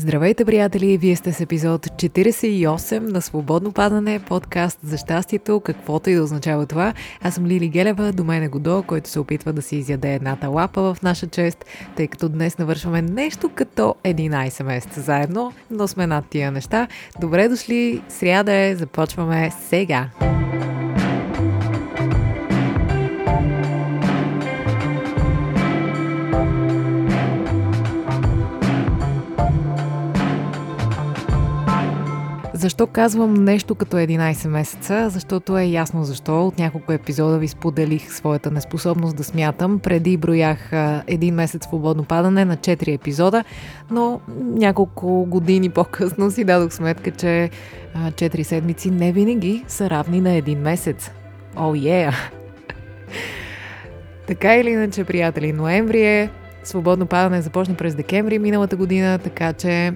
Здравейте, приятели! Вие сте с епизод 48 на Свободно падане, подкаст за щастието, каквото и да означава това. Аз съм Лили Гелева, до мен е Годо, който се опитва да си изяде едната лапа в наша чест, тъй като днес навършваме нещо като 11 месеца заедно, но сме над тия неща. Добре дошли, сряда е, започваме сега! Защо казвам нещо като 11 месеца? Защото е ясно защо. От няколко епизода ви споделих своята неспособност да смятам. Преди броях един месец свободно падане на 4 епизода, но няколко години по-късно си дадох сметка, че 4 седмици не винаги са равни на един месец. О, oh, yeah! така или иначе, приятели, ноември е, свободно падане започна през декември миналата година, така че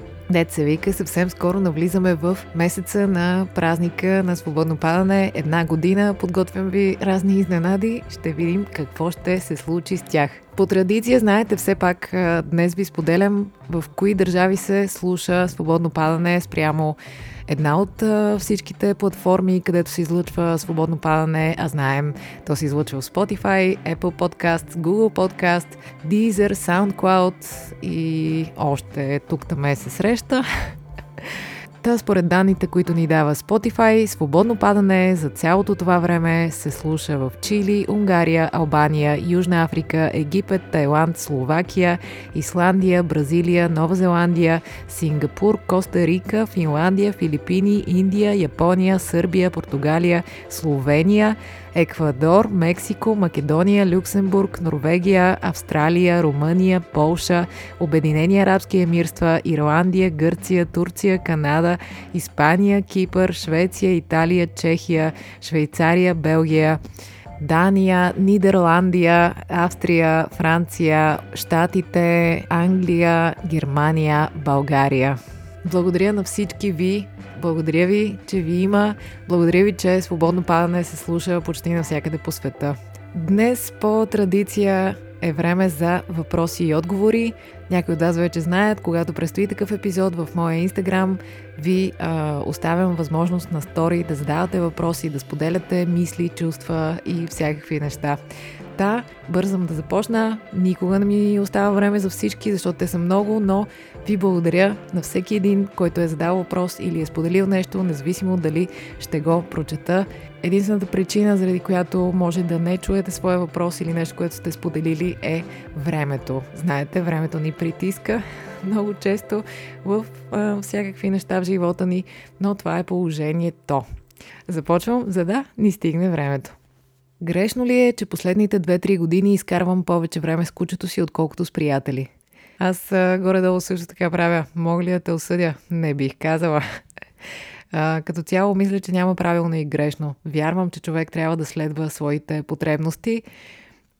Се вика, съвсем скоро навлизаме в месеца на празника на свободно падане. Една година подготвям ви разни изненади. Ще видим какво ще се случи с тях. По традиция, знаете, все пак днес ви споделям в кои държави се слуша свободно падане спрямо една от всичките платформи, където се излъчва свободно падане, а знаем, то се излъчва в Spotify, Apple Podcast, Google Podcast, Deezer, SoundCloud и още тук-таме се среща. Та според данните, които ни дава Spotify, свободно падане за цялото това време се слуша в Чили, Унгария, Албания, Южна Африка, Египет, Тайланд, Словакия, Исландия, Бразилия, Нова Зеландия, Сингапур, Коста Рика, Финландия, Филипини, Индия, Япония, Сърбия, Португалия, Словения, Еквадор, Мексико, Македония, Люксембург, Норвегия, Австралия, Румъния, Полша, Обединени арабски емирства, Ирландия, Гърция, Турция, Канада, Испания, Кипър, Швеция, Италия, Чехия, Швейцария, Белгия, Дания, Нидерландия, Австрия, Франция, Штатите, Англия, Германия, България. Благодаря на всички ви, благодаря ви, че ви има. Благодаря ви, че свободно падане се слуша почти навсякъде по света. Днес по традиция е време за въпроси и отговори. Някои от вас вече знаят, когато предстои такъв епизод в моя инстаграм, ви а, оставям възможност на стори да задавате въпроси, да споделяте мисли, чувства и всякакви неща. Да, бързам да започна. Никога не ми остава време за всички, защото те са много, но ви благодаря на всеки един, който е задал въпрос или е споделил нещо, независимо дали ще го прочета. Единствената причина, заради която може да не чуете своя въпрос или нещо, което сте споделили, е времето. Знаете, времето ни притиска много често в а, всякакви неща в живота ни, но това е положението. Започвам, за да ни стигне времето. Грешно ли е, че последните 2-3 години изкарвам повече време с кучето си, отколкото с приятели? Аз горе-долу също така правя. Мога ли да те осъдя? Не бих казала. А, като цяло мисля, че няма правилно и грешно. Вярвам, че човек трябва да следва своите потребности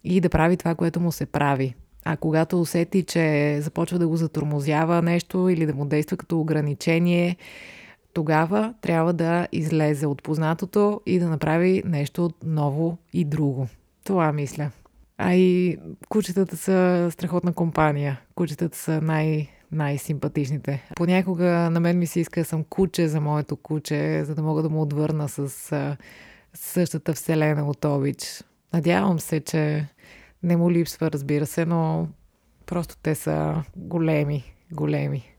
и да прави това, което му се прави. А когато усети, че започва да го затормозява нещо или да му действа като ограничение, тогава трябва да излезе от познатото и да направи нещо ново и друго. Това мисля. А и кучетата са страхотна компания. Кучетата са най- най-симпатичните. Понякога на мен ми се иска да съм куче за моето куче, за да мога да му отвърна с същата вселена от обич. Надявам се, че не му липсва, разбира се, но просто те са големи, големи.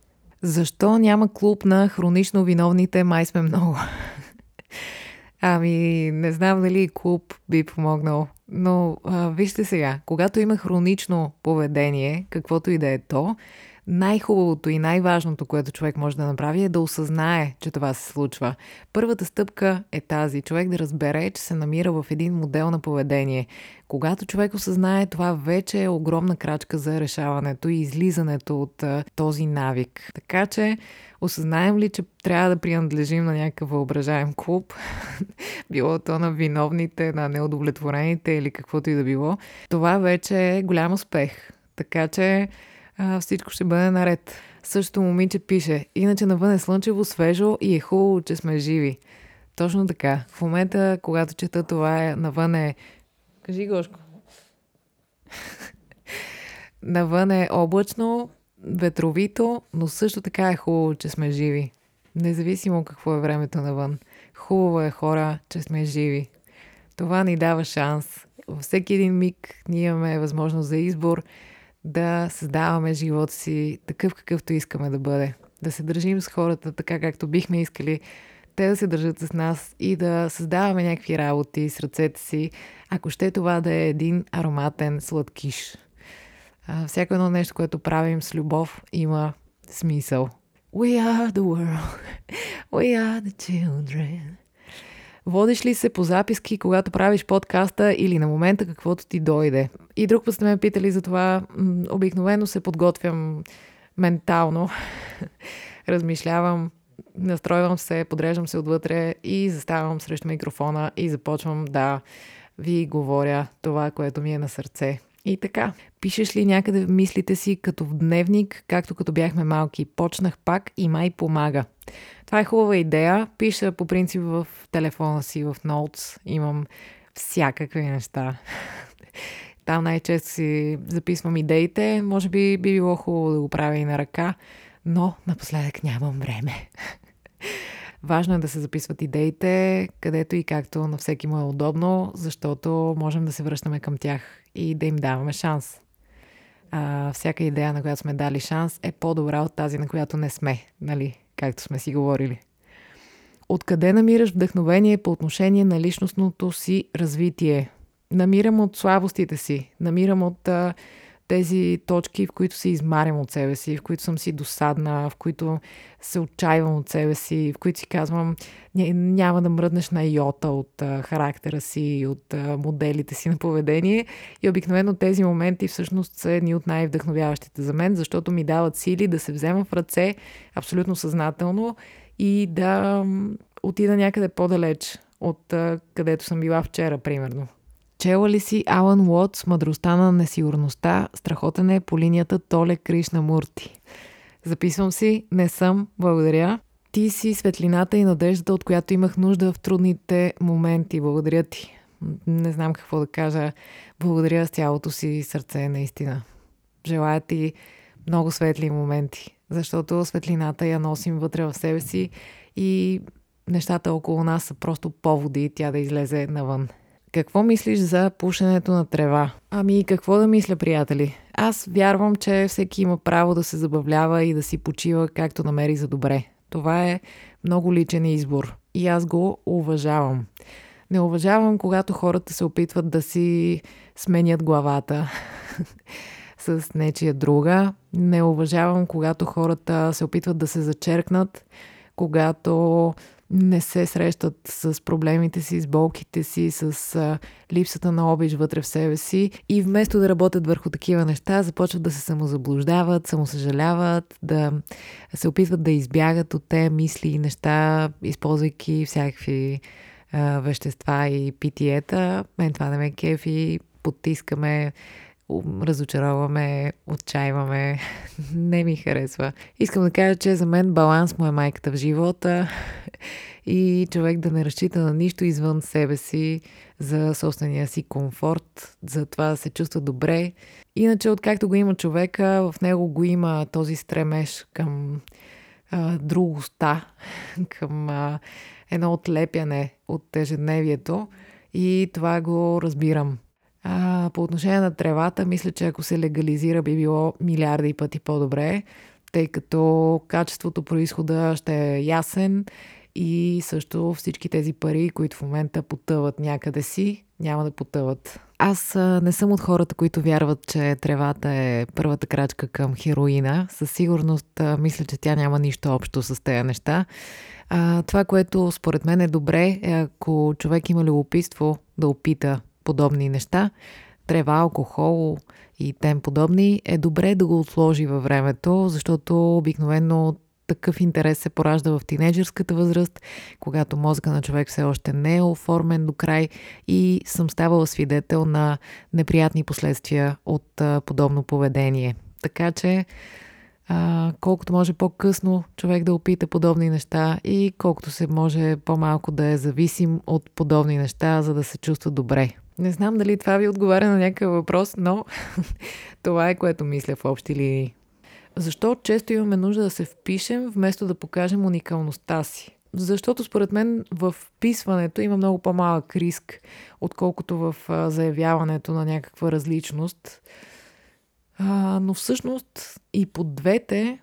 Защо няма клуб на хронично виновните? Май сме много. ами, не знам дали клуб би помогнал. Но а, вижте сега, когато има хронично поведение, каквото и да е то, най-хубавото и най-важното, което човек може да направи е да осъзнае, че това се случва. Първата стъпка е тази. Човек да разбере, че се намира в един модел на поведение. Когато човек осъзнае, това вече е огромна крачка за решаването и излизането от а, този навик. Така че, осъзнаем ли, че трябва да принадлежим на някакъв въображаем клуб, било то на виновните, на неудовлетворените или каквото и да било, това вече е голям успех. Така че, а, всичко ще бъде наред. Същото момиче пише, иначе навън е слънчево, свежо и е хубаво, че сме живи. Точно така. В момента, когато чета това, е, навън е... Кажи, Гошко. навън е облачно, ветровито, но също така е хубаво, че сме живи. Независимо какво е времето навън. Хубаво е хора, че сме живи. Това ни дава шанс. Във всеки един миг ние имаме възможност за избор да създаваме живота си такъв какъвто искаме да бъде. Да се държим с хората така както бихме искали те да се държат с нас и да създаваме някакви работи с ръцете си, ако ще това да е един ароматен сладкиш. Всяко едно нещо, което правим с любов, има смисъл. We are the world. We are the children. Водиш ли се по записки, когато правиш подкаста или на момента каквото ти дойде? И друг път сте ме питали за това. Обикновено се подготвям ментално. Размишлявам, настройвам се, подреждам се отвътре и заставам срещу микрофона и започвам да ви говоря това, което ми е на сърце. И така, пишеш ли някъде в мислите си като в дневник, както като бяхме малки? Почнах пак и май помага. Това е хубава идея. Пиша по принцип в телефона си, в Notes. Имам всякакви неща. Там най-често си записвам идеите. Може би би било хубаво да го правя и на ръка, но напоследък нямам време. Важно е да се записват идеите, където и както на всеки му е удобно, защото можем да се връщаме към тях и да им даваме шанс. А, всяка идея, на която сме дали шанс, е по-добра от тази, на която не сме, нали? Както сме си говорили. Откъде намираш вдъхновение по отношение на личностното си развитие? Намирам от слабостите си, намирам от а, тези точки, в които се измарям от себе си, в които съм си досадна, в които се отчаивам от себе си, в които си казвам няма да мръднеш на йота от а, характера си, от а, моделите си на поведение. И обикновено тези моменти всъщност са едни от най-вдъхновяващите за мен, защото ми дават сили да се взема в ръце абсолютно съзнателно и да отида някъде по-далеч от а, където съм била вчера, примерно. Чела ли си Алан Уотс «Мъдростта на несигурността», страхотен е по линията Толе Кришна Мурти. Записвам си, не съм, благодаря. Ти си светлината и надеждата, от която имах нужда в трудните моменти. Благодаря ти. Не знам какво да кажа. Благодаря с цялото си сърце, наистина. Желая ти много светли моменти, защото светлината я носим вътре в себе си и нещата около нас са просто поводи тя да излезе навън. Какво мислиш за пушенето на трева? Ами какво да мисля, приятели? Аз вярвам, че всеки има право да се забавлява и да си почива както намери за добре. Това е много личен избор и аз го уважавам. Не уважавам, когато хората се опитват да си сменят главата с нечия друга. Не уважавам, когато хората се опитват да се зачеркнат, когато не се срещат с проблемите си, с болките си, с а, липсата на обич вътре в себе си и вместо да работят върху такива неща, започват да се самозаблуждават, самосъжаляват, да се опитват да избягат от тези мисли и неща, използвайки всякакви а, вещества и питиета. Мен това не ме кефи, потискаме разочароваме, отчаиваме. Не ми харесва. Искам да кажа, че за мен баланс му е майката в живота и човек да не разчита на нищо извън себе си за собствения си комфорт, за това да се чувства добре. Иначе, откакто го има човека, в него го има този стремеж към а, другоста, към а, едно отлепяне от ежедневието и това го разбирам. А, по отношение на тревата, мисля, че ако се легализира, би било милиарди пъти по-добре, тъй като качеството, происхода ще е ясен и също всички тези пари, които в момента потъват някъде си, няма да потъват. Аз не съм от хората, които вярват, че тревата е първата крачка към хероина. Със сигурност мисля, че тя няма нищо общо с тези неща. Това, което според мен е добре, е ако човек има любопитство да опита подобни неща, трева, алкохол и тем подобни, е добре да го отложи във времето, защото обикновено такъв интерес се поражда в тинейджърската възраст, когато мозъка на човек все още не е оформен до край и съм ставала свидетел на неприятни последствия от а, подобно поведение. Така че а, колкото може по-късно човек да опита подобни неща и колкото се може по-малко да е зависим от подобни неща, за да се чувства добре. Не знам дали това ви отговаря на някакъв въпрос, но това е което мисля в общи линии. Защо често имаме нужда да се впишем, вместо да покажем уникалността си? Защото според мен в вписването има много по-малък риск, отколкото в заявяването на някаква различност. А, но всъщност и по двете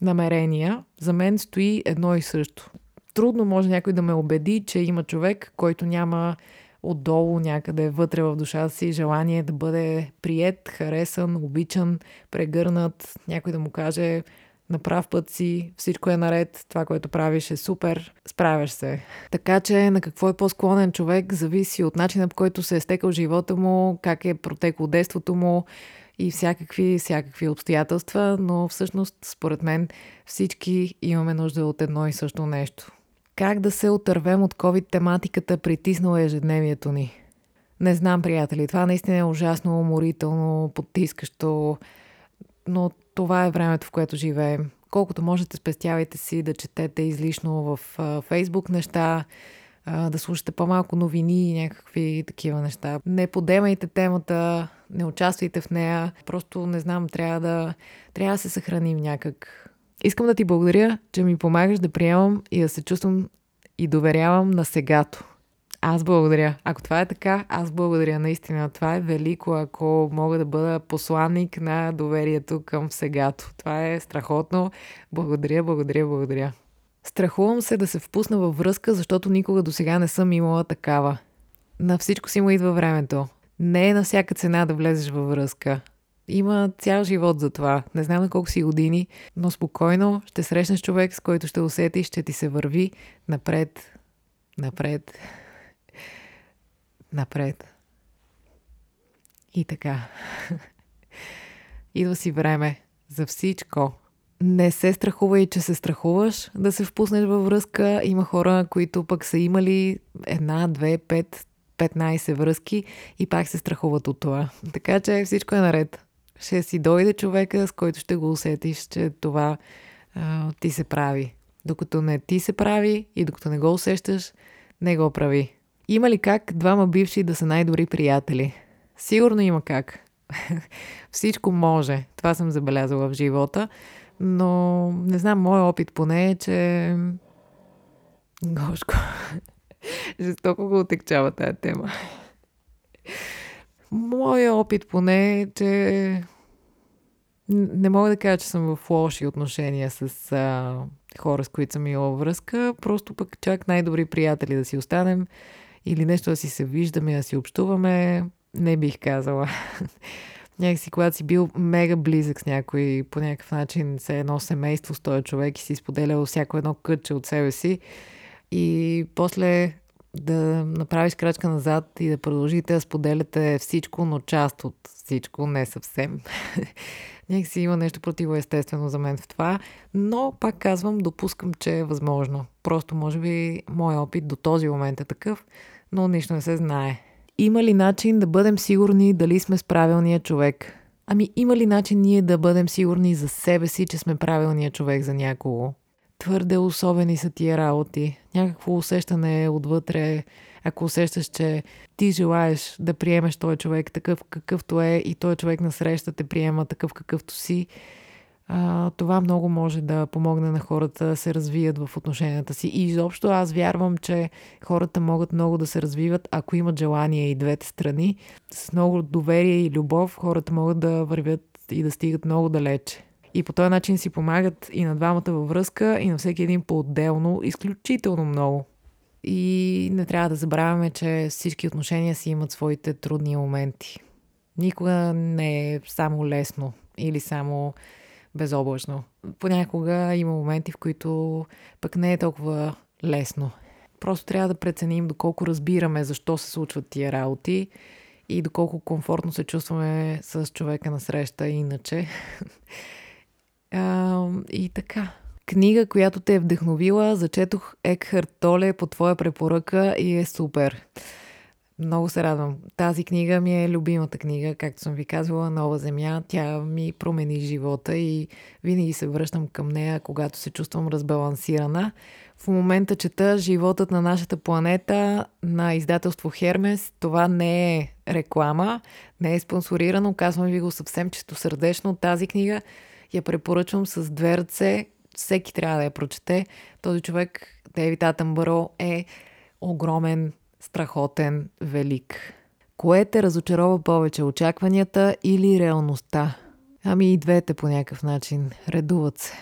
намерения за мен стои едно и също. Трудно може някой да ме убеди, че има човек, който няма отдолу някъде вътре в душата си желание да бъде прият, харесан, обичан, прегърнат, някой да му каже на прав път си, всичко е наред, това, което правиш е супер, справяш се. Така че на какво е по-склонен човек зависи от начина по който се е стекал живота му, как е протекло детството му и всякакви, всякакви обстоятелства, но всъщност, според мен, всички имаме нужда от едно и също нещо. Как да се отървем от COVID тематиката, притиснала ежедневието ни? Не знам, приятели, това наистина е ужасно уморително, потискащо, но това е времето, в което живеем. Колкото можете, спестявайте си да четете излишно в Фейсбук неща, да слушате по-малко новини и някакви такива неща. Не подемайте темата, не участвайте в нея. Просто не знам, трябва да, трябва да се съхраним някак. Искам да ти благодаря, че ми помагаш да приемам и да се чувствам и доверявам на сегато. Аз благодаря. Ако това е така, аз благодаря наистина. Това е велико, ако мога да бъда посланник на доверието към сегато. Това е страхотно. Благодаря, благодаря, благодаря. Страхувам се да се впусна във връзка, защото никога до сега не съм имала такава. На всичко си му идва времето. Не е на всяка цена да влезеш във връзка. Има цял живот за това. Не знам на колко си години, но спокойно ще срещнеш човек, с който ще усетиш, ще ти се върви напред, напред, напред. И така. Идва си време за всичко. Не се страхувай, че се страхуваш да се впуснеш във връзка. Има хора, които пък са имали една, две, пет, 15 връзки и пак се страхуват от това. Така че всичко е наред. Ще си дойде човека, с който ще го усетиш, че това а, ти се прави. Докато не ти се прави и докато не го усещаш, не го прави. Има ли как двама бивши да са най-добри приятели? Сигурно има как. Всичко може. Това съм забелязала в живота. Но не знам, моят опит поне е, че... Гошко. Жестоко го отекчава тази тема. Моя опит поне е, че не мога да кажа, че съм в лоши отношения с а, хора, с които съм имала връзка. Просто пък чак най-добри приятели да си останем или нещо да си се виждаме, да си общуваме, не бих казала. Някакси, когато си бил мега близък с някой, по някакъв начин се едно семейство с този човек и си споделял всяко едно кътче от себе си, и после да направиш крачка назад и да продължите да споделяте всичко, но част от всичко, не съвсем. Някакси има нещо противоестествено за мен в това, но пак казвам, допускам, че е възможно. Просто може би моят опит до този момент е такъв, но нищо не се знае. Има ли начин да бъдем сигурни дали сме с правилния човек? Ами има ли начин ние да бъдем сигурни за себе си, че сме правилният човек за някого? Твърде особени са тия работи. Някакво усещане отвътре, ако усещаш, че ти желаеш да приемеш този човек такъв какъвто е и този човек на среща те приема такъв какъвто си, това много може да помогне на хората да се развият в отношенията си. И изобщо аз вярвам, че хората могат много да се развиват, ако имат желание и двете страни. С много доверие и любов хората могат да вървят и да стигат много далече. И по този начин си помагат и на двамата във връзка, и на всеки един по-отделно, изключително много. И не трябва да забравяме, че всички отношения си имат своите трудни моменти. Никога не е само лесно или само безоблачно. Понякога има моменти, в които пък не е толкова лесно. Просто трябва да преценим доколко разбираме защо се случват тия работи и доколко комфортно се чувстваме с човека на среща иначе. А, и така. Книга, която те е вдъхновила, зачетох Екхарт Толе по твоя препоръка и е супер. Много се радвам. Тази книга ми е любимата книга, както съм ви казвала, Нова земя. Тя ми промени живота и винаги се връщам към нея, когато се чувствам разбалансирана. В момента чета Животът на нашата планета на издателство Хермес. Това не е реклама, не е спонсорирано, казвам ви го съвсем чистосърдечно. Тази книга Я препоръчвам с две ръце. Всеки трябва да я прочете. Този човек, Дейвид Атенбъро, е огромен, страхотен, велик. Кое те разочарова повече, очакванията или реалността? Ами и двете по някакъв начин. Редуват се.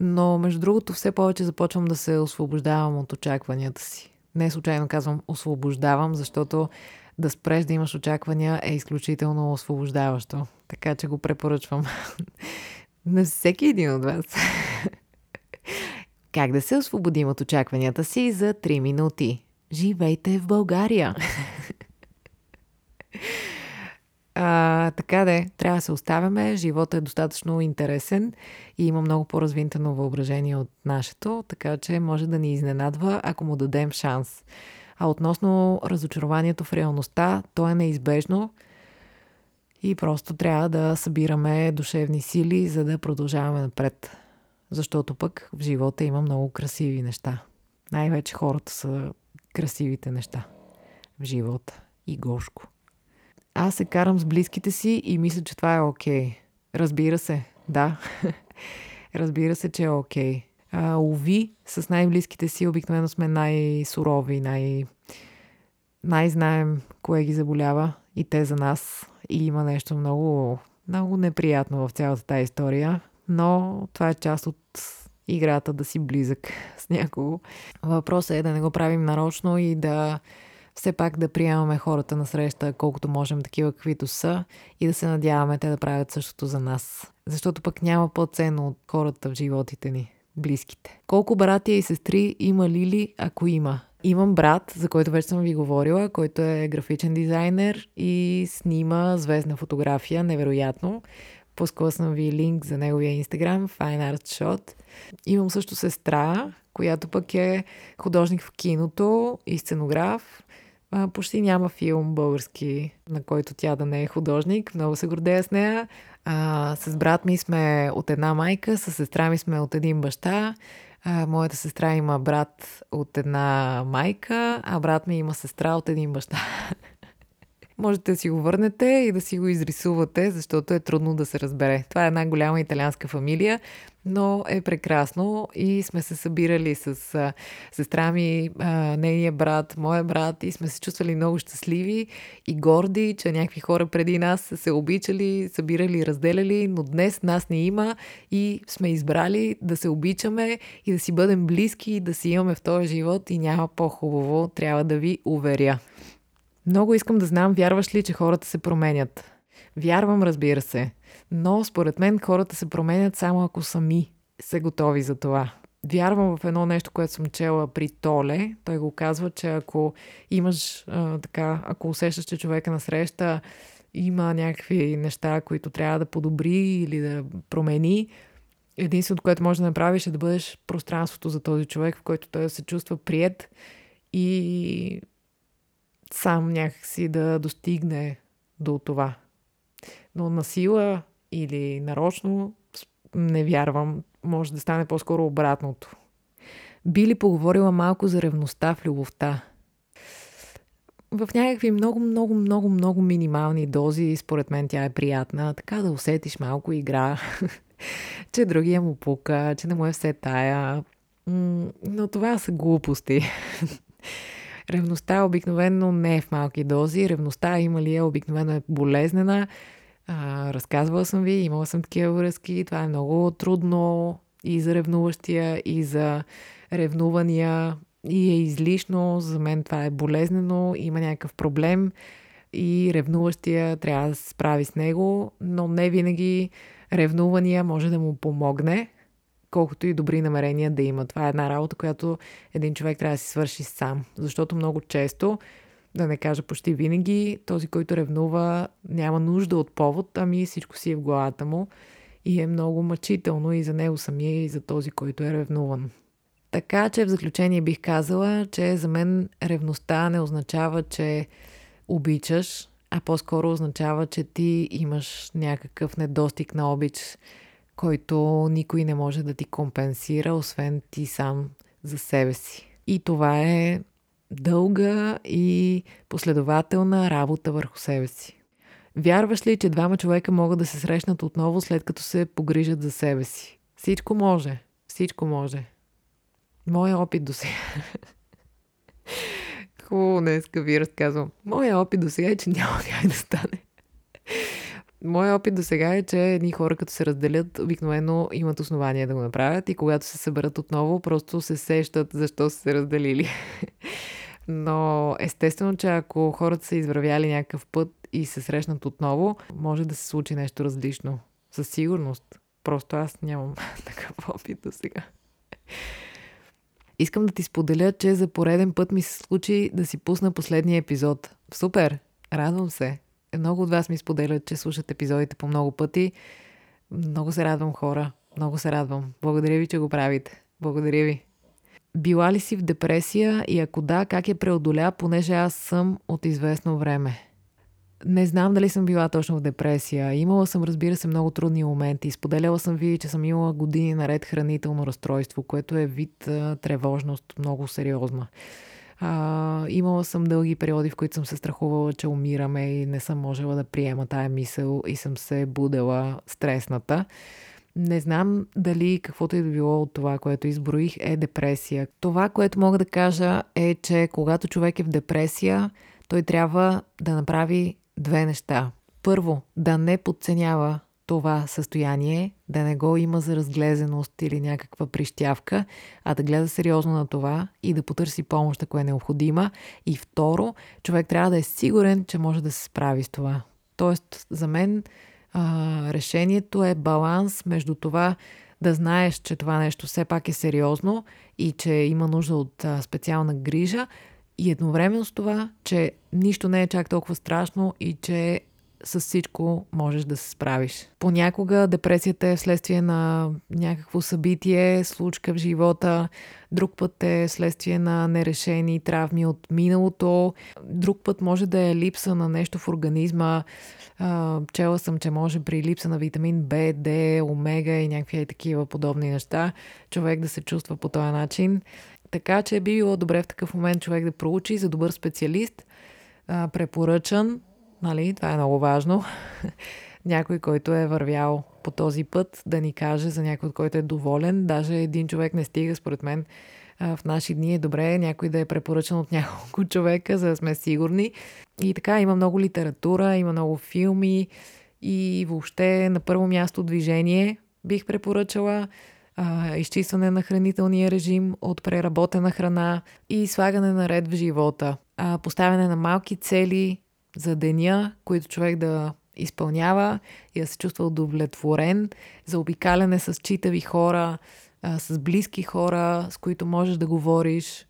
Но, между другото, все повече започвам да се освобождавам от очакванията си. Не случайно казвам освобождавам, защото да спреш да имаш очаквания е изключително освобождаващо. Така че го препоръчвам на всеки един от вас. Как да се освободим от очакванията си за 3 минути? Живейте в България! А, така де, трябва да се оставяме. Живота е достатъчно интересен и има много по-развинтено въображение от нашето, така че може да ни изненадва, ако му дадем шанс. А относно разочарованието в реалността, то е неизбежно и просто трябва да събираме душевни сили, за да продължаваме напред. Защото пък в живота има много красиви неща. Най-вече хората са красивите неща в живота и гошко. Аз се карам с близките си и мисля, че това е окей. Okay. Разбира се, да. Разбира се, че е окей. Okay. Уви, с най-близките си обикновено сме най-сурови, най- най-знаем кое ги заболява и те за нас. И има нещо много, много неприятно в цялата тази история, но това е част от играта да си близък с някого. Въпросът е да не го правим нарочно и да все пак да приемаме хората на среща, колкото можем такива каквито са и да се надяваме те да правят същото за нас. Защото пък няма по-ценно от хората в животите ни, близките. Колко братия и сестри има Лили, ако има? Имам брат, за който вече съм ви говорила, който е графичен дизайнер и снима звездна фотография, невероятно. Пускала съм ви линк за неговия инстаграм, Fine Art Shot. Имам също сестра, която пък е художник в киното и сценограф. А, почти няма филм български, на който тя да не е художник. Много се гордея с нея. А, с брат ми сме от една майка, с сестра ми сме от един баща. А, моята сестра има брат от една майка, а брат ми има сестра от един баща. Можете да си го върнете и да си го изрисувате, защото е трудно да се разбере. Това е една голяма италианска фамилия, но е прекрасно и сме се събирали с а, сестра ми, а, нейния брат, моя брат и сме се чувствали много щастливи и горди, че някакви хора преди нас са се обичали, събирали, разделяли, но днес нас не има и сме избрали да се обичаме и да си бъдем близки да си имаме в този живот и няма по-хубаво, трябва да ви уверя. Много искам да знам, вярваш ли, че хората се променят? Вярвам, разбира се. Но според мен хората се променят само ако сами са готови за това. Вярвам в едно нещо, което съм чела при Толе. Той го казва, че ако имаш а, така, ако усещаш, че човека на среща има някакви неща, които трябва да подобри или да промени, единственото, което може да направиш е да бъдеш пространството за този човек, в който той се чувства прият и сам някакси да достигне до това. Но на сила или нарочно не вярвам. Може да стане по-скоро обратното. Би ли поговорила малко за ревността в любовта? В някакви много, много, много, много минимални дози, според мен тя е приятна. Така да усетиш малко игра, че другия му пука, че не му е все тая. Но това са глупости. Ревността обикновено не е в малки дози. Ревността има ли е обикновено е болезнена. А, разказвала съм ви, имала съм такива връзки. Това е много трудно и за ревнуващия, и за ревнувания. И е излишно. За мен това е болезнено. Има някакъв проблем и ревнуващия трябва да се справи с него, но не винаги ревнувания може да му помогне колкото и добри намерения да има. Това е една работа, която един човек трябва да си свърши сам. Защото много често, да не кажа почти винаги, този, който ревнува, няма нужда от повод, ами всичко си е в главата му и е много мъчително и за него самия, и за този, който е ревнуван. Така че в заключение бих казала, че за мен ревността не означава, че обичаш, а по-скоро означава, че ти имаш някакъв недостиг на обич който никой не може да ти компенсира, освен ти сам за себе си. И това е дълга и последователна работа върху себе си. Вярваш ли, че двама човека могат да се срещнат отново след като се погрижат за себе си? Всичко може. Всичко може. Моя опит до сега. Хубаво днес ви разказвам. Моя опит до сега е, че няма как да стане. Моя опит до сега е, че едни хора, като се разделят, обикновено имат основания да го направят и когато се съберат отново, просто се сещат защо са се разделили. Но естествено, че ако хората са извървяли някакъв път и се срещнат отново, може да се случи нещо различно. Със сигурност. Просто аз нямам такъв опит до сега. Искам да ти споделя, че за пореден път ми се случи да си пусна последния епизод. Супер! Радвам се. Много от вас ми споделят, че слушат епизодите по много пъти. Много се радвам, хора. Много се радвам. Благодаря ви, че го правите. Благодаря ви. Била ли си в депресия и ако да, как я преодоля, понеже аз съм от известно време? Не знам дали съм била точно в депресия. Имала съм, разбира се, много трудни моменти. Споделяла съм ви, че съм имала години наред хранително разстройство, което е вид тревожност много сериозна. А, имала съм дълги периоди, в които съм се страхувала, че умираме и не съм можела да приема тая мисъл и съм се будела стресната. Не знам дали каквото и да било от това, което изброих, е депресия. Това, което мога да кажа е, че когато човек е в депресия, той трябва да направи две неща. Първо, да не подценява това състояние, да не го има за разглезеност или някаква прищявка, а да гледа сериозно на това и да потърси помощ, ако е необходима. И второ, човек трябва да е сигурен, че може да се справи с това. Тоест, за мен а, решението е баланс между това да знаеш, че това нещо все пак е сериозно и че има нужда от а, специална грижа, и едновременно с това, че нищо не е чак толкова страшно и че с всичко можеш да се справиш. Понякога депресията е вследствие на някакво събитие, случка в живота, друг път е вследствие на нерешени травми от миналото, друг път може да е липса на нещо в организма. чела съм, че може при липса на витамин В, Д, омега и някакви такива подобни неща, човек да се чувства по този начин. Така че би било добре в такъв момент човек да проучи за добър специалист, препоръчан, нали, това е много важно, някой, който е вървял по този път, да ни каже за някой, от който е доволен. Даже един човек не стига, според мен, в наши дни е добре някой да е препоръчан от няколко човека, за да сме сигурни. И така, има много литература, има много филми и въобще на първо място движение бих препоръчала а, изчистване на хранителния режим от преработена храна и слагане на ред в живота. А, поставяне на малки цели за деня, които човек да изпълнява и да се чувства удовлетворен, за обикаляне с читави хора, с близки хора, с които можеш да говориш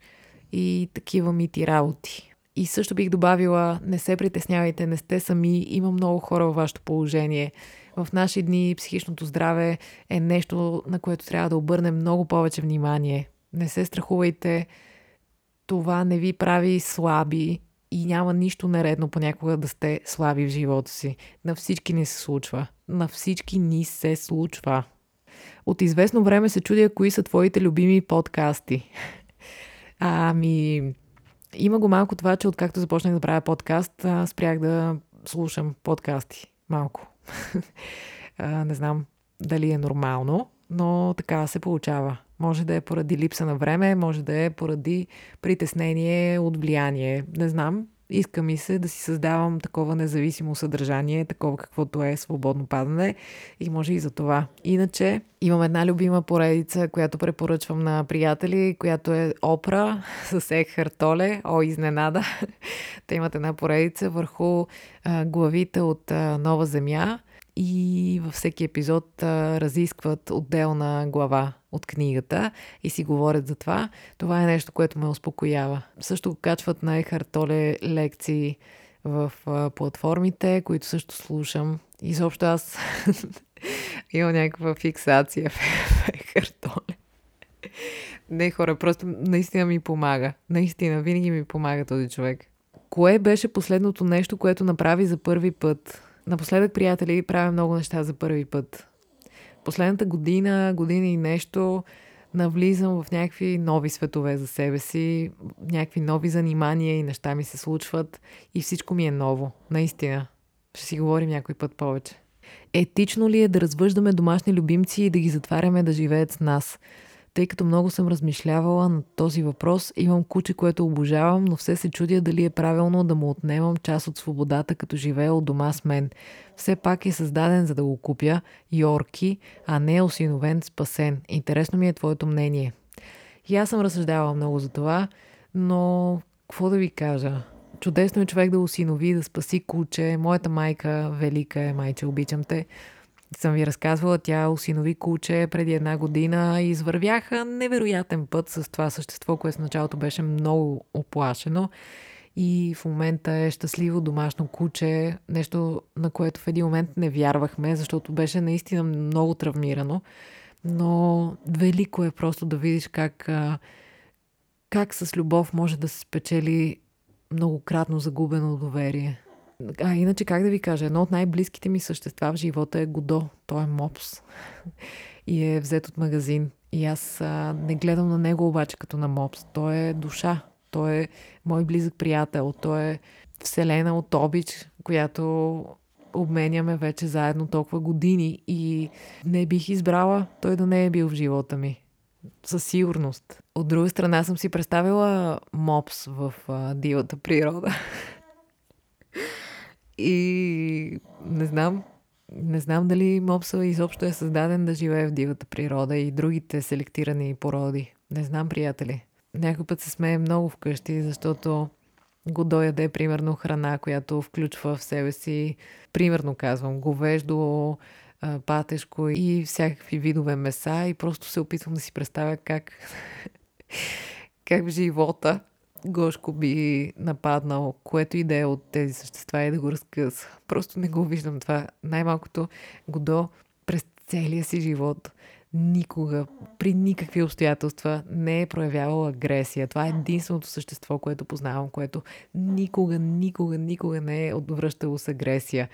и такива мити работи. И също бих добавила, не се притеснявайте, не сте сами, има много хора във вашето положение в наши дни психичното здраве е нещо, на което трябва да обърнем много повече внимание. Не се страхувайте, това не ви прави слаби и няма нищо нередно понякога да сте слаби в живота си. На всички ни се случва. На всички ни се случва. От известно време се чудя кои са твоите любими подкасти. Ами, има го малко това, че откакто започнах да правя подкаст, спрях да слушам подкасти. Малко. не знам дали е нормално, но така се получава. Може да е поради липса на време, може да е поради притеснение от влияние. Не знам. Иска ми се да си създавам такова независимо съдържание, такова каквото е свободно падане и може и за това. Иначе имам една любима поредица, която препоръчвам на приятели, която е Опра с Екхар Толе. О, изненада! Те имат една поредица върху главите от Нова Земя и във всеки епизод а, разискват отделна глава от книгата и си говорят за това. Това е нещо, което ме успокоява. Също качват на Ехартоле лекции в а, платформите, които също слушам. Изобщо аз имам някаква фиксация в Ехартоле. Не, хора, просто наистина ми помага. Наистина, винаги ми помага този човек. Кое беше последното нещо, което направи за първи път? Напоследък, приятели, правя много неща за първи път. Последната година, година и нещо, навлизам в някакви нови светове за себе си, някакви нови занимания и неща ми се случват и всичко ми е ново. Наистина. Ще си говорим някой път повече. Етично ли е да развъждаме домашни любимци и да ги затваряме да живеят с нас? Тъй като много съм размишлявала на този въпрос, имам куче, което обожавам, но все се чудя дали е правилно да му отнемам част от свободата, като живее от дома с мен. Все пак е създаден за да го купя, Йорки, а не е осиновен, спасен. Интересно ми е твоето мнение. И аз съм разсъждавала много за това, но какво да ви кажа? Чудесно е човек да осинови, да спаси куче. Моята майка, велика е майче, обичам те съм ви разказвала, тя осинови куче преди една година и извървяха невероятен път с това същество, което в началото беше много оплашено и в момента е щастливо домашно куче, нещо на което в един момент не вярвахме, защото беше наистина много травмирано. Но велико е просто да видиш как, как с любов може да се спечели многократно загубено доверие. А иначе, как да ви кажа, едно от най-близките ми същества в живота е Годо. Той е мопс. И е взет от магазин. И аз а, не гледам на него обаче като на мопс. Той е душа. Той е мой близък приятел. Той е вселена от обич, която обменяме вече заедно толкова години и не бих избрала той да не е бил в живота ми. Със сигурност. От друга страна съм си представила мопс в а, дивата природа. И не знам, не знам дали мопса изобщо е създаден да живее в дивата природа и другите селектирани породи. Не знам, приятели. Някой път се смее много вкъщи, защото го дояде, примерно, храна, която включва в себе си, примерно казвам, говеждо, патешко и всякакви видове меса и просто се опитвам да си представя как, как в живота Гошко би нападнал, което и да е от тези същества и да го разкъса. Просто не го виждам това. Най-малкото Годо през целия си живот никога, при никакви обстоятелства не е проявявал агресия. Това е единственото същество, което познавам, което никога, никога, никога не е отвръщало с агресия.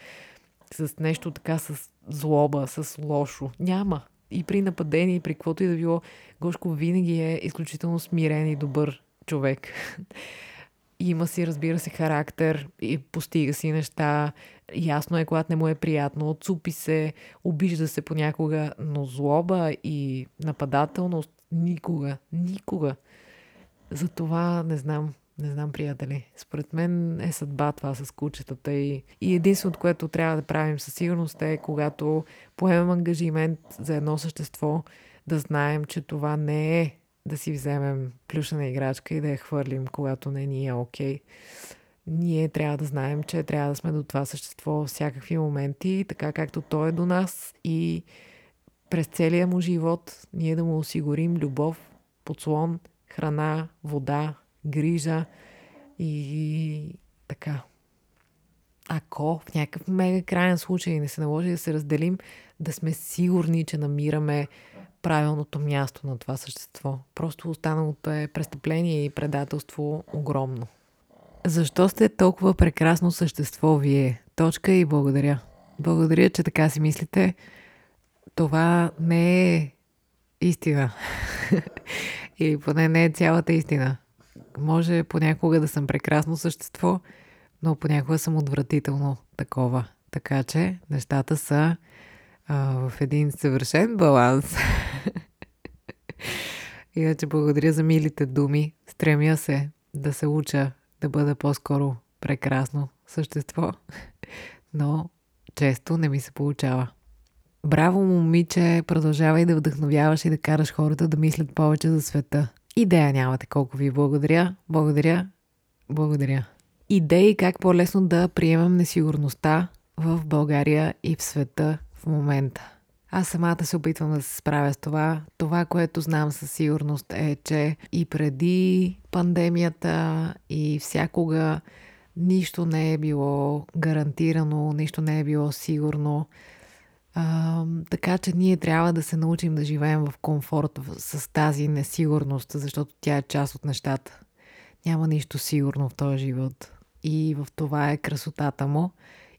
С нещо така, с злоба, с лошо. Няма. И при нападение, и при каквото и да било, Гошко винаги е изключително смирен и добър човек. Има си, разбира се, характер и постига си неща. Ясно е, когато не му е приятно. Отцупи се, обижда се понякога, но злоба и нападателност никога, никога. Затова не знам, не знам, приятели. Според мен е съдба това с кучетата и, и единственото, което трябва да правим със сигурност е, когато поемем ангажимент за едно същество, да знаем, че това не е да си вземем плюшена играчка и да я хвърлим, когато не ни е окей. Okay. Ние трябва да знаем, че трябва да сме до това същество всякакви моменти, така както той е до нас и през целия му живот ние да му осигурим любов, подслон, храна, вода, грижа и така. Ако в някакъв мега крайен случай не се наложи да се разделим, да сме сигурни, че намираме правилното място на това същество. Просто останалото е престъпление и предателство огромно. Защо сте толкова прекрасно същество вие? Точка и благодаря. Благодаря, че така си мислите. Това не е истина. Или поне не е цялата истина. Може понякога да съм прекрасно същество, но понякога съм отвратително такова. Така че нещата са а, в един съвършен баланс. Иначе благодаря за милите думи. Стремя се да се уча да бъда по-скоро прекрасно същество, но често не ми се получава. Браво, момиче, продължавай да вдъхновяваш и да караш хората да мислят повече за света. Идея нямате колко ви благодаря. Благодаря. Благодаря. Идеи как по-лесно да приемам несигурността в България и в света в момента. Аз самата се опитвам да се справя с това. Това, което знам със сигурност е, че и преди пандемията и всякога нищо не е било гарантирано, нищо не е било сигурно. А, така че ние трябва да се научим да живеем в комфорт с тази несигурност, защото тя е част от нещата. Няма нищо сигурно в този живот. И в това е красотата му.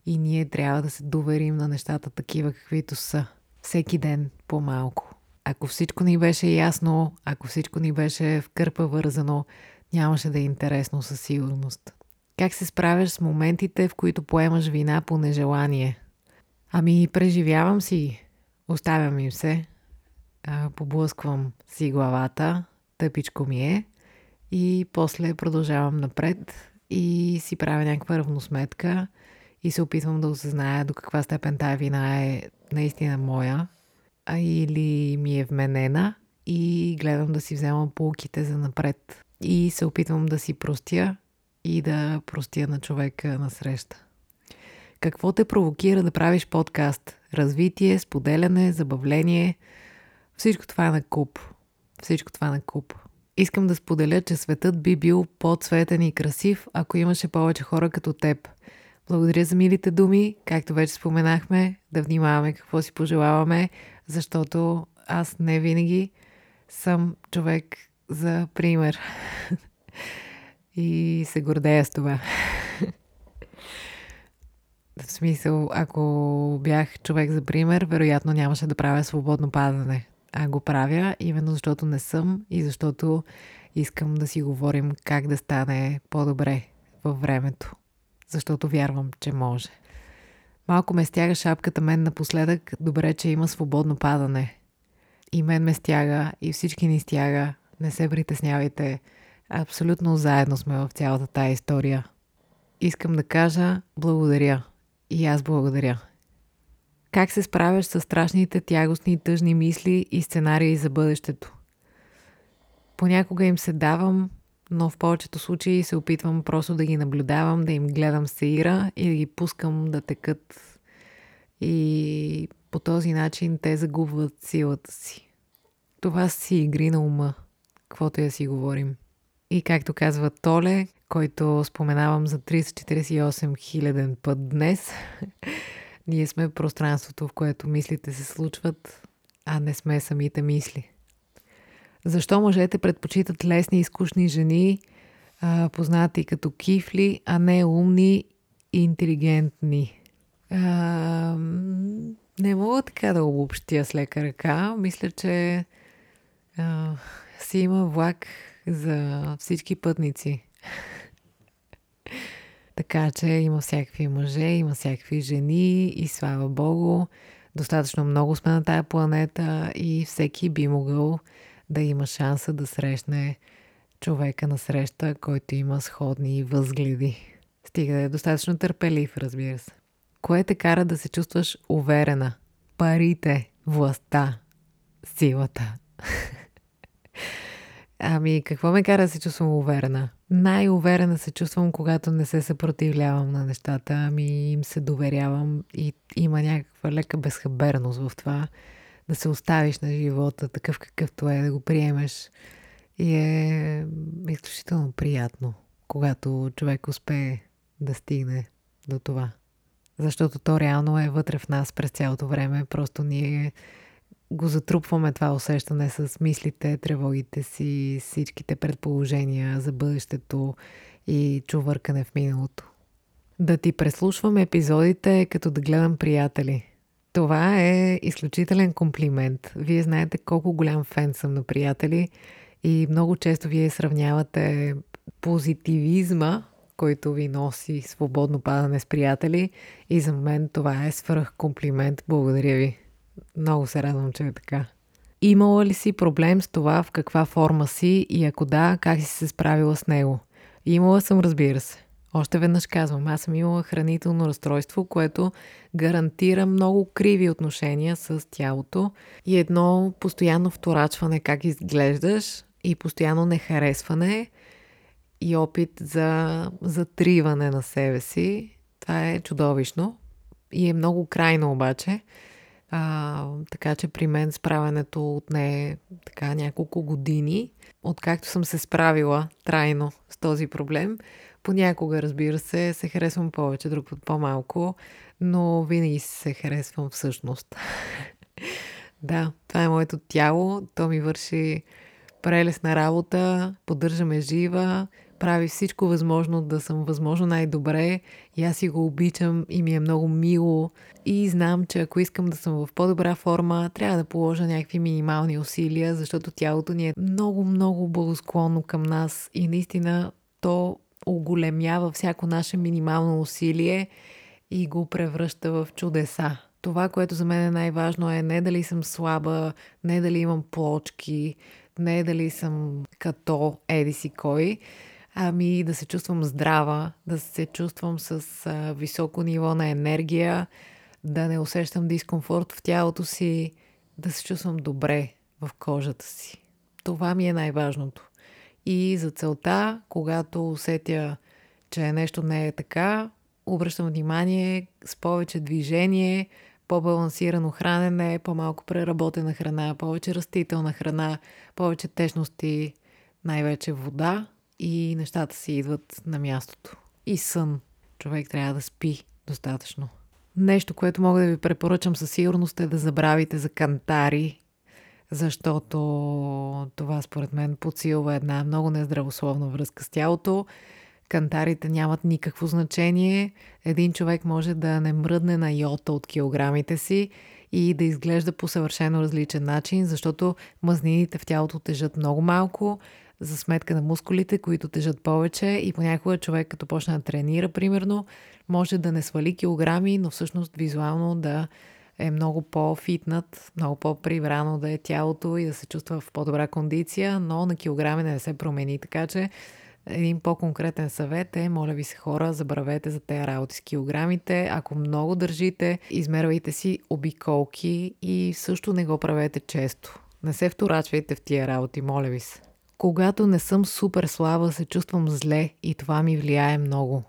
И ние трябва да се доверим на нещата такива, каквито са всеки ден по-малко. Ако всичко ни беше ясно, ако всичко ни беше в кърпа вързано, нямаше да е интересно със сигурност. Как се справяш с моментите, в които поемаш вина по нежелание? Ами, преживявам си. Оставям им се. Поблъсквам си главата. Тъпичко ми е. И после продължавам напред и си правя някаква равносметка и се опитвам да осъзная до каква степен тая вина е наистина моя, а или ми е вменена и гледам да си вземам полуките за напред. И се опитвам да си простя и да простя на човека на среща. Какво те провокира да правиш подкаст? Развитие, споделяне, забавление. Всичко това е на куп. Всичко това е на куп. Искам да споделя, че светът би бил по-цветен и красив, ако имаше повече хора като теб. Благодаря за милите думи, както вече споменахме, да внимаваме какво си пожелаваме, защото аз не винаги съм човек за пример. и се гордея с това. В смисъл, ако бях човек за пример, вероятно нямаше да правя свободно падане. А го правя именно защото не съм и защото искам да си говорим как да стане по-добре във времето. Защото вярвам, че може. Малко ме стяга шапката мен напоследък. Добре, че има свободно падане. И мен ме стяга, и всички ни стяга. Не се притеснявайте. Абсолютно заедно сме в цялата тая история. Искам да кажа благодаря. И аз благодаря. Как се справяш с страшните, тягостни и тъжни мисли и сценарии за бъдещето? Понякога им се давам, но в повечето случаи се опитвам просто да ги наблюдавам, да им гледам сеира и да ги пускам да текат. И по този начин те загубват силата си. Това си игри на ума, каквото я си говорим. И както казва Толе, който споменавам за 348 хиляден път днес, ние сме пространството, в което мислите се случват, а не сме самите мисли. Защо мъжете предпочитат лесни и скучни жени, познати като кифли, а не умни и интелигентни? А, не мога така да обобщя с лека ръка. Мисля, че а, си има влак за всички пътници. Така че има всякакви мъже, има всякакви жени и слава Богу, достатъчно много сме на тая планета и всеки би могъл да има шанса да срещне човека на среща, който има сходни възгледи. Стига да е достатъчно търпелив, разбира се. Кое те кара да се чувстваш уверена? Парите, властта, силата. Ами, какво ме кара да се чувствам уверена? Най-уверена се чувствам, когато не се съпротивлявам на нещата, ами им се доверявам и има някаква лека безхаберност в това да се оставиш на живота такъв какъвто е, да го приемеш. И е изключително приятно, когато човек успее да стигне до това. Защото то реално е вътре в нас през цялото време. Просто ние го затрупваме това усещане с мислите, тревогите си, всичките предположения за бъдещето и чувъркане в миналото. Да ти преслушвам епизодите е като да гледам приятели. Това е изключителен комплимент. Вие знаете колко голям фен съм на приятели и много често вие сравнявате позитивизма, който ви носи свободно падане с приятели и за мен това е свръх комплимент. Благодаря ви. Много се радвам, че е така. Имала ли си проблем с това в каква форма си и ако да, как си се справила с него? Имала съм, разбира се. Още веднъж казвам, аз съм имала хранително разстройство, което гарантира много криви отношения с тялото и едно постоянно вторачване как изглеждаш и постоянно нехаресване и опит за затриване на себе си. Това е чудовищно и е много крайно обаче. А, така че при мен справянето отне така няколко години, откакто съм се справила трайно с този проблем. Понякога, разбира се, се харесвам повече, друг път по-малко, но винаги се харесвам всъщност. да, това е моето тяло, то ми върши прелесна работа, поддържаме жива, прави всичко възможно да съм възможно най-добре. И аз си го обичам и ми е много мило. И знам, че ако искам да съм в по-добра форма, трябва да положа някакви минимални усилия, защото тялото ни е много, много благосклонно към нас. И наистина то оголемява всяко наше минимално усилие и го превръща в чудеса. Това, което за мен е най-важно е не дали съм слаба, не дали имам плочки, не дали съм като еди си кой, ами да се чувствам здрава, да се чувствам с високо ниво на енергия, да не усещам дискомфорт в тялото си, да се чувствам добре в кожата си. Това ми е най-важното. И за целта, когато усетя, че нещо не е така, обръщам внимание с повече движение, по-балансирано хранене, по-малко преработена храна, повече растителна храна, повече течности, най-вече вода и нещата си идват на мястото. И сън. Човек трябва да спи достатъчно. Нещо, което мога да ви препоръчам със сигурност е да забравите за кантари, защото това според мен подсилва една много нездравословна връзка с тялото. Кантарите нямат никакво значение. Един човек може да не мръдне на йота от килограмите си и да изглежда по съвършено различен начин, защото мазнините в тялото тежат много малко, за сметка на мускулите, които тежат повече и понякога човек като почне да тренира, примерно, може да не свали килограми, но всъщност визуално да е много по-фитнат, много по-прибрано да е тялото и да се чувства в по-добра кондиция, но на килограми не се промени. Така че един по-конкретен съвет е, моля ви се хора, забравете за тези работи с килограмите. Ако много държите, измервайте си обиколки и също не го правете често. Не се вторачвайте в тия работи, моля ви се. Когато не съм супер слаба, се чувствам зле и това ми влияе много.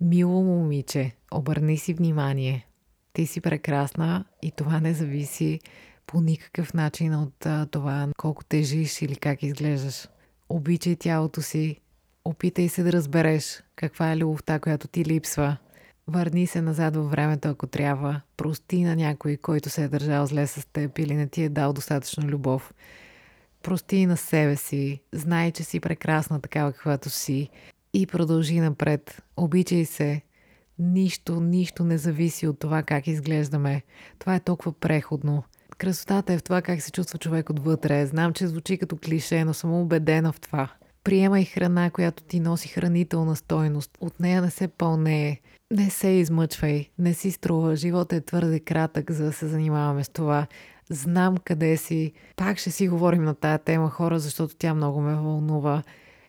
Мило момиче, обърни си внимание. Ти си прекрасна и това не зависи по никакъв начин от а, това колко тежиш или как изглеждаш. Обичай тялото си, опитай се да разбереш каква е любовта, която ти липсва. Върни се назад във времето, ако трябва. Прости на някой, който се е държал зле с теб или не ти е дал достатъчно любов. Прости на себе си. Знай, че си прекрасна такава, каквато си. И продължи напред. Обичай се. Нищо, нищо не зависи от това как изглеждаме. Това е толкова преходно. Красотата е в това как се чувства човек отвътре. Знам, че звучи като клише, но съм убедена в това. Приемай храна, която ти носи хранителна стойност. От нея не се пълнее. Не се измъчвай. Не си струва. Животът е твърде кратък, за да се занимаваме с това. Знам къде си. Пак ще си говорим на тая тема, хора, защото тя много ме вълнува.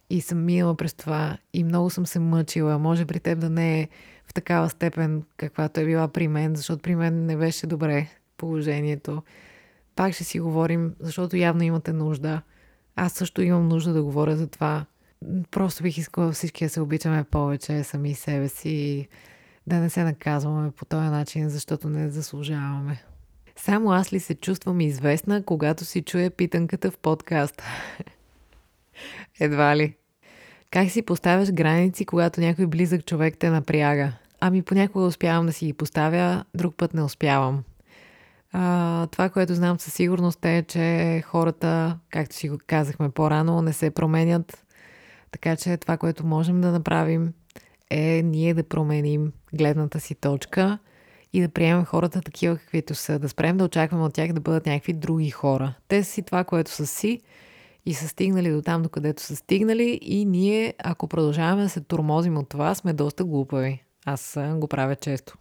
И съм минала през това. И много съм се мъчила. Може при теб да не е в такава степен, каквато е била при мен, защото при мен не беше добре положението. Пак ще си говорим, защото явно имате нужда. Аз също имам нужда да говоря за това. Просто бих искала всички да се обичаме повече сами себе си и да не се наказваме по този начин, защото не заслужаваме. Само аз ли се чувствам известна, когато си чуя питанката в подкаст? Едва ли. Как си поставяш граници, когато някой близък човек те напряга? Ами понякога успявам да си ги поставя, друг път не успявам. А, това, което знам със сигурност е, че хората, както си го казахме по-рано, не се променят. Така че това, което можем да направим е ние да променим гледната си точка и да приемем хората такива каквито са. Да спрем да очакваме от тях да бъдат някакви други хора. Те си това, което са си и са стигнали до там, докъдето са стигнали и ние, ако продължаваме да се тормозим от това, сме доста глупави. Аз го правя често.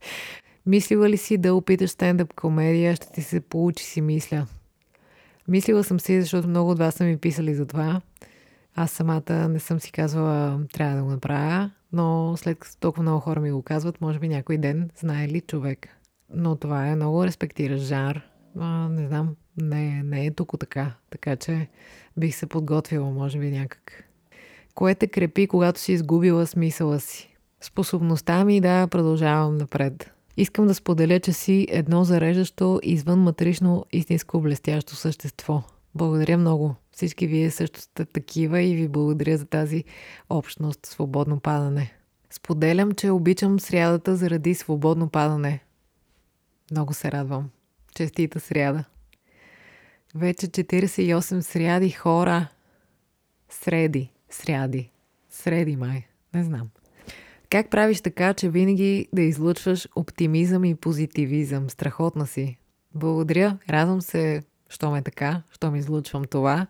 Мислила ли си да опиташ стендъп комедия? Ще ти се получи си мисля. Мислила съм си, защото много от вас са ми писали за това. Аз самата не съм си казвала, трябва да го направя, но след като толкова много хора ми го казват, може би някой ден знае ли човек. Но това е много респектираш жанр. А, не знам, не, не е тук така. Така че бих се подготвила, може би някак. Кое те крепи, когато си изгубила смисъла си? Способността ми да продължавам напред. Искам да споделя, че си едно зареждащо, извън матрично, истинско блестящо същество. Благодаря много. Всички вие също сте такива и ви благодаря за тази общност, свободно падане. Споделям, че обичам срядата заради свободно падане. Много се радвам. Честита сряда. Вече 48 сряди хора. Среди. Сряди. Среди май. Не знам. Как правиш така, че винаги да излъчваш оптимизъм и позитивизъм? Страхотна си. Благодаря. Радвам се, що ме така, що ми излъчвам това.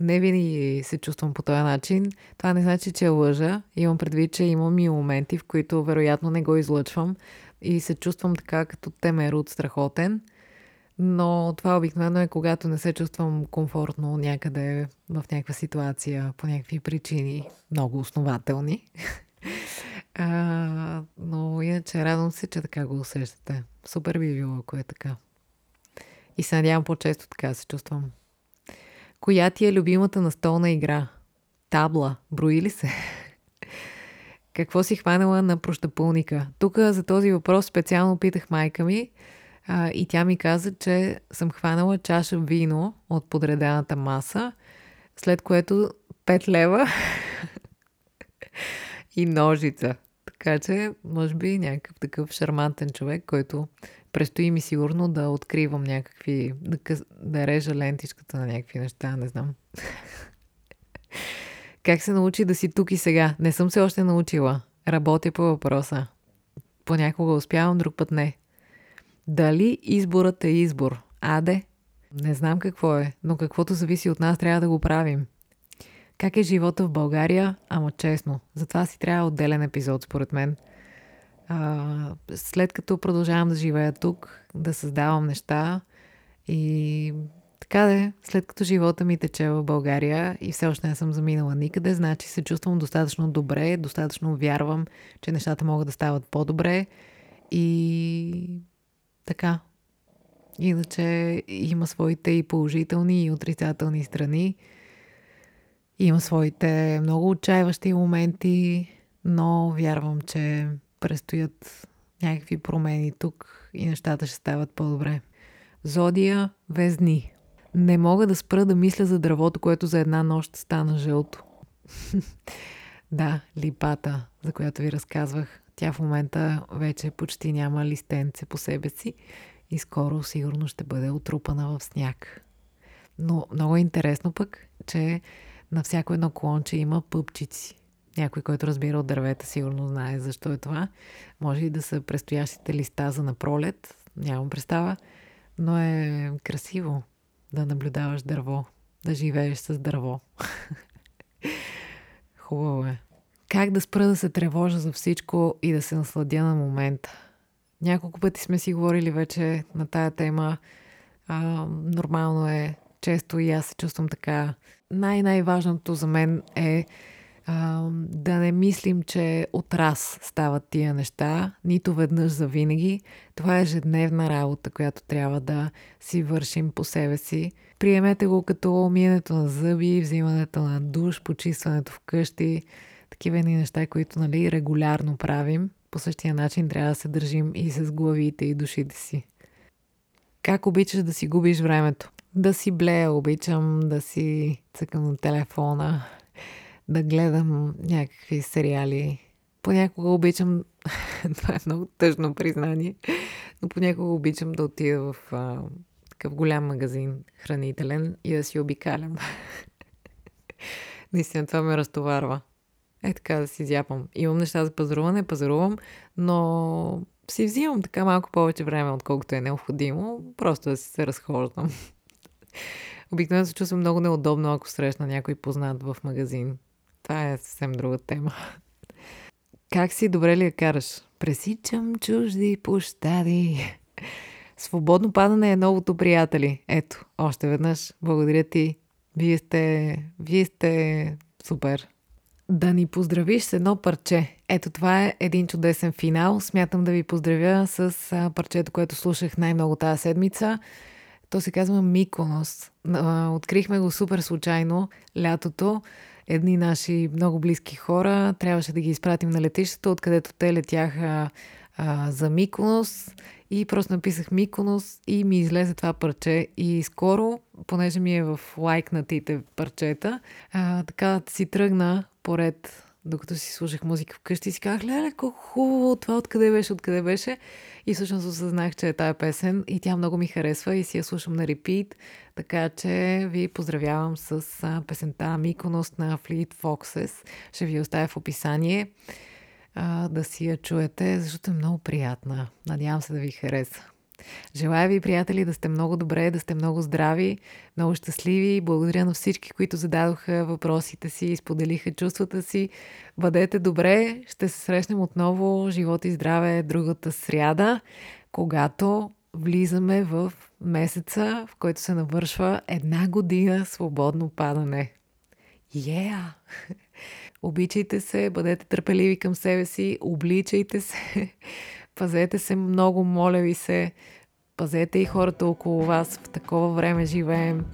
Не винаги се чувствам по този начин. Това не значи, че лъжа. Имам предвид, че имам и моменти, в които вероятно не го излъчвам и се чувствам така като темер от страхотен. Но това обикновено е когато не се чувствам комфортно някъде в някаква ситуация по някакви причини, много основателни. а, но иначе радвам се, че така го усещате. Супер би било, ако е така. И се надявам по-често така се чувствам. Коя ти е любимата настолна игра? Табла. Брои ли се? Какво си хванала на прощапулника? Тук за този въпрос специално питах майка ми а, и тя ми каза, че съм хванала чаша вино от подредената маса, след което 5 лева и ножица. Така че, може би, някакъв такъв шармантен човек, който предстои ми сигурно да откривам някакви, да, къс, да режа лентичката на някакви неща, не знам. как се научи да си тук и сега? Не съм се още научила. Работя по въпроса. Понякога успявам, друг път не. Дали изборът е избор? Аде? Не знам какво е, но каквото зависи от нас трябва да го правим. Как е живота в България? Ама честно, затова си трябва отделен епизод, според мен. А, след като продължавам да живея тук, да създавам неща и така де, след като живота ми тече в България и все още не съм заминала никъде, значи се чувствам достатъчно добре, достатъчно вярвам, че нещата могат да стават по-добре и така. Иначе има своите и положителни и отрицателни страни. Има своите много отчаиващи моменти, но вярвам, че предстоят някакви промени тук и нещата ще стават по-добре. Зодия Везни. Не мога да спра да мисля за дървото, което за една нощ стана жълто. да, липата, за която ви разказвах. Тя в момента вече почти няма листенце по себе си и скоро сигурно ще бъде отрупана в сняг. Но много е интересно пък, че на всяко едно клонче има пъпчици. Някой, който разбира от дървета, сигурно знае защо е това. Може и да са предстоящите листа за напролет, нямам представа, но е красиво да наблюдаваш дърво, да живееш с дърво. Хубаво е. Как да спра да се тревожа за всичко и да се насладя на момента? Няколко пъти сме си говорили вече на тая тема. А, нормално е, често и аз се чувствам така. Най-най-важното за мен е а, да не мислим, че от раз стават тия неща, нито веднъж за винаги. Това е ежедневна работа, която трябва да си вършим по себе си. Приемете го като миенето на зъби, взимането на душ, почистването в къщи, такива ни неща, които нали, регулярно правим. По същия начин трябва да се държим и с главите и душите си. Как обичаш да си губиш времето? Да си блея, обичам да си цъкам на телефона, да гледам някакви сериали. Понякога обичам, това е много тъжно признание, но понякога обичам да отида в а, такъв голям магазин хранителен и да си обикалям. Наистина това ме разтоварва. Е така да си изяпам. Имам неща за пазаруване, пазарувам, но си взимам така малко повече време, отколкото е необходимо, просто да си се разхождам. Обикновено се чувствам много неудобно, ако срещна някой познат в магазин. Това е съвсем друга тема. Как си? Добре ли я караш? Пресичам чужди пощади. Свободно падане е новото, приятели. Ето, още веднъж. Благодаря ти. Вие сте... Вие сте супер. Да ни поздравиш с едно парче. Ето това е един чудесен финал. Смятам да ви поздравя с парчето, което слушах най-много тази седмица. То се казва Миконос. Открихме го супер случайно лятото едни наши много близки хора. Трябваше да ги изпратим на летището, откъдето те летяха а, за Миконос и просто написах Миконос и ми излезе това парче и скоро, понеже ми е в лайкнатите парчета, а, така си тръгна поред докато си слушах музика вкъщи, си казах, леле, колко хубаво, това откъде беше, откъде беше. И всъщност осъзнах, че е тая песен и тя много ми харесва и си я слушам на репит. Така че ви поздравявам с песента Миконост на Fleet Foxes. Ще ви оставя в описание да си я чуете, защото е много приятна. Надявам се да ви хареса. Желая ви, приятели, да сте много добре, да сте много здрави, много щастливи. Благодаря на всички, които зададоха въпросите си и споделиха чувствата си. Бъдете добре, ще се срещнем отново, живот и здраве, другата сряда, когато влизаме в месеца, в който се навършва една година свободно падане. Yeah! Обичайте се, бъдете търпеливи към себе си, обличайте се, пазете се много, моля ви се, пазете и хората около вас, в такова време живеем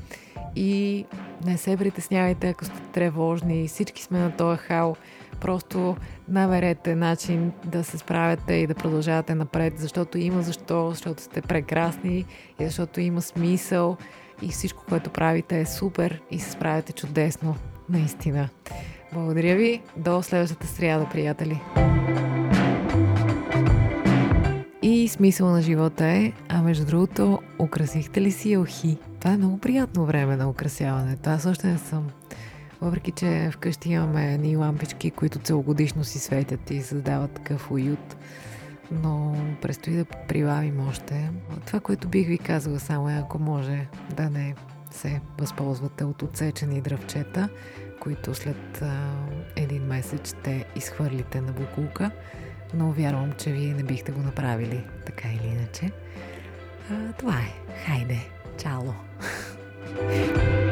и не се притеснявайте, ако сте тревожни, всички сме на този хал, просто намерете начин да се справяте и да продължавате напред, защото има защо, защото сте прекрасни и защото има смисъл и всичко, което правите е супер и се справяте чудесно, наистина. Благодаря ви. До следващата сряда, приятели. И смисъл на живота е, а между другото, украсихте ли си елхи? Това е много приятно време на украсяването. Аз още не съм. Въпреки, че вкъщи имаме ни лампички, които целогодишно си светят и създават такъв уют. Но предстои да прибавим още. Това, което бих ви казала само е, ако може да не се възползвате от отсечени дръвчета, които след а, един месец ще изхвърлите на букулка, но вярвам, че вие не бихте го направили така или иначе. А, това е. Хайде. Чало.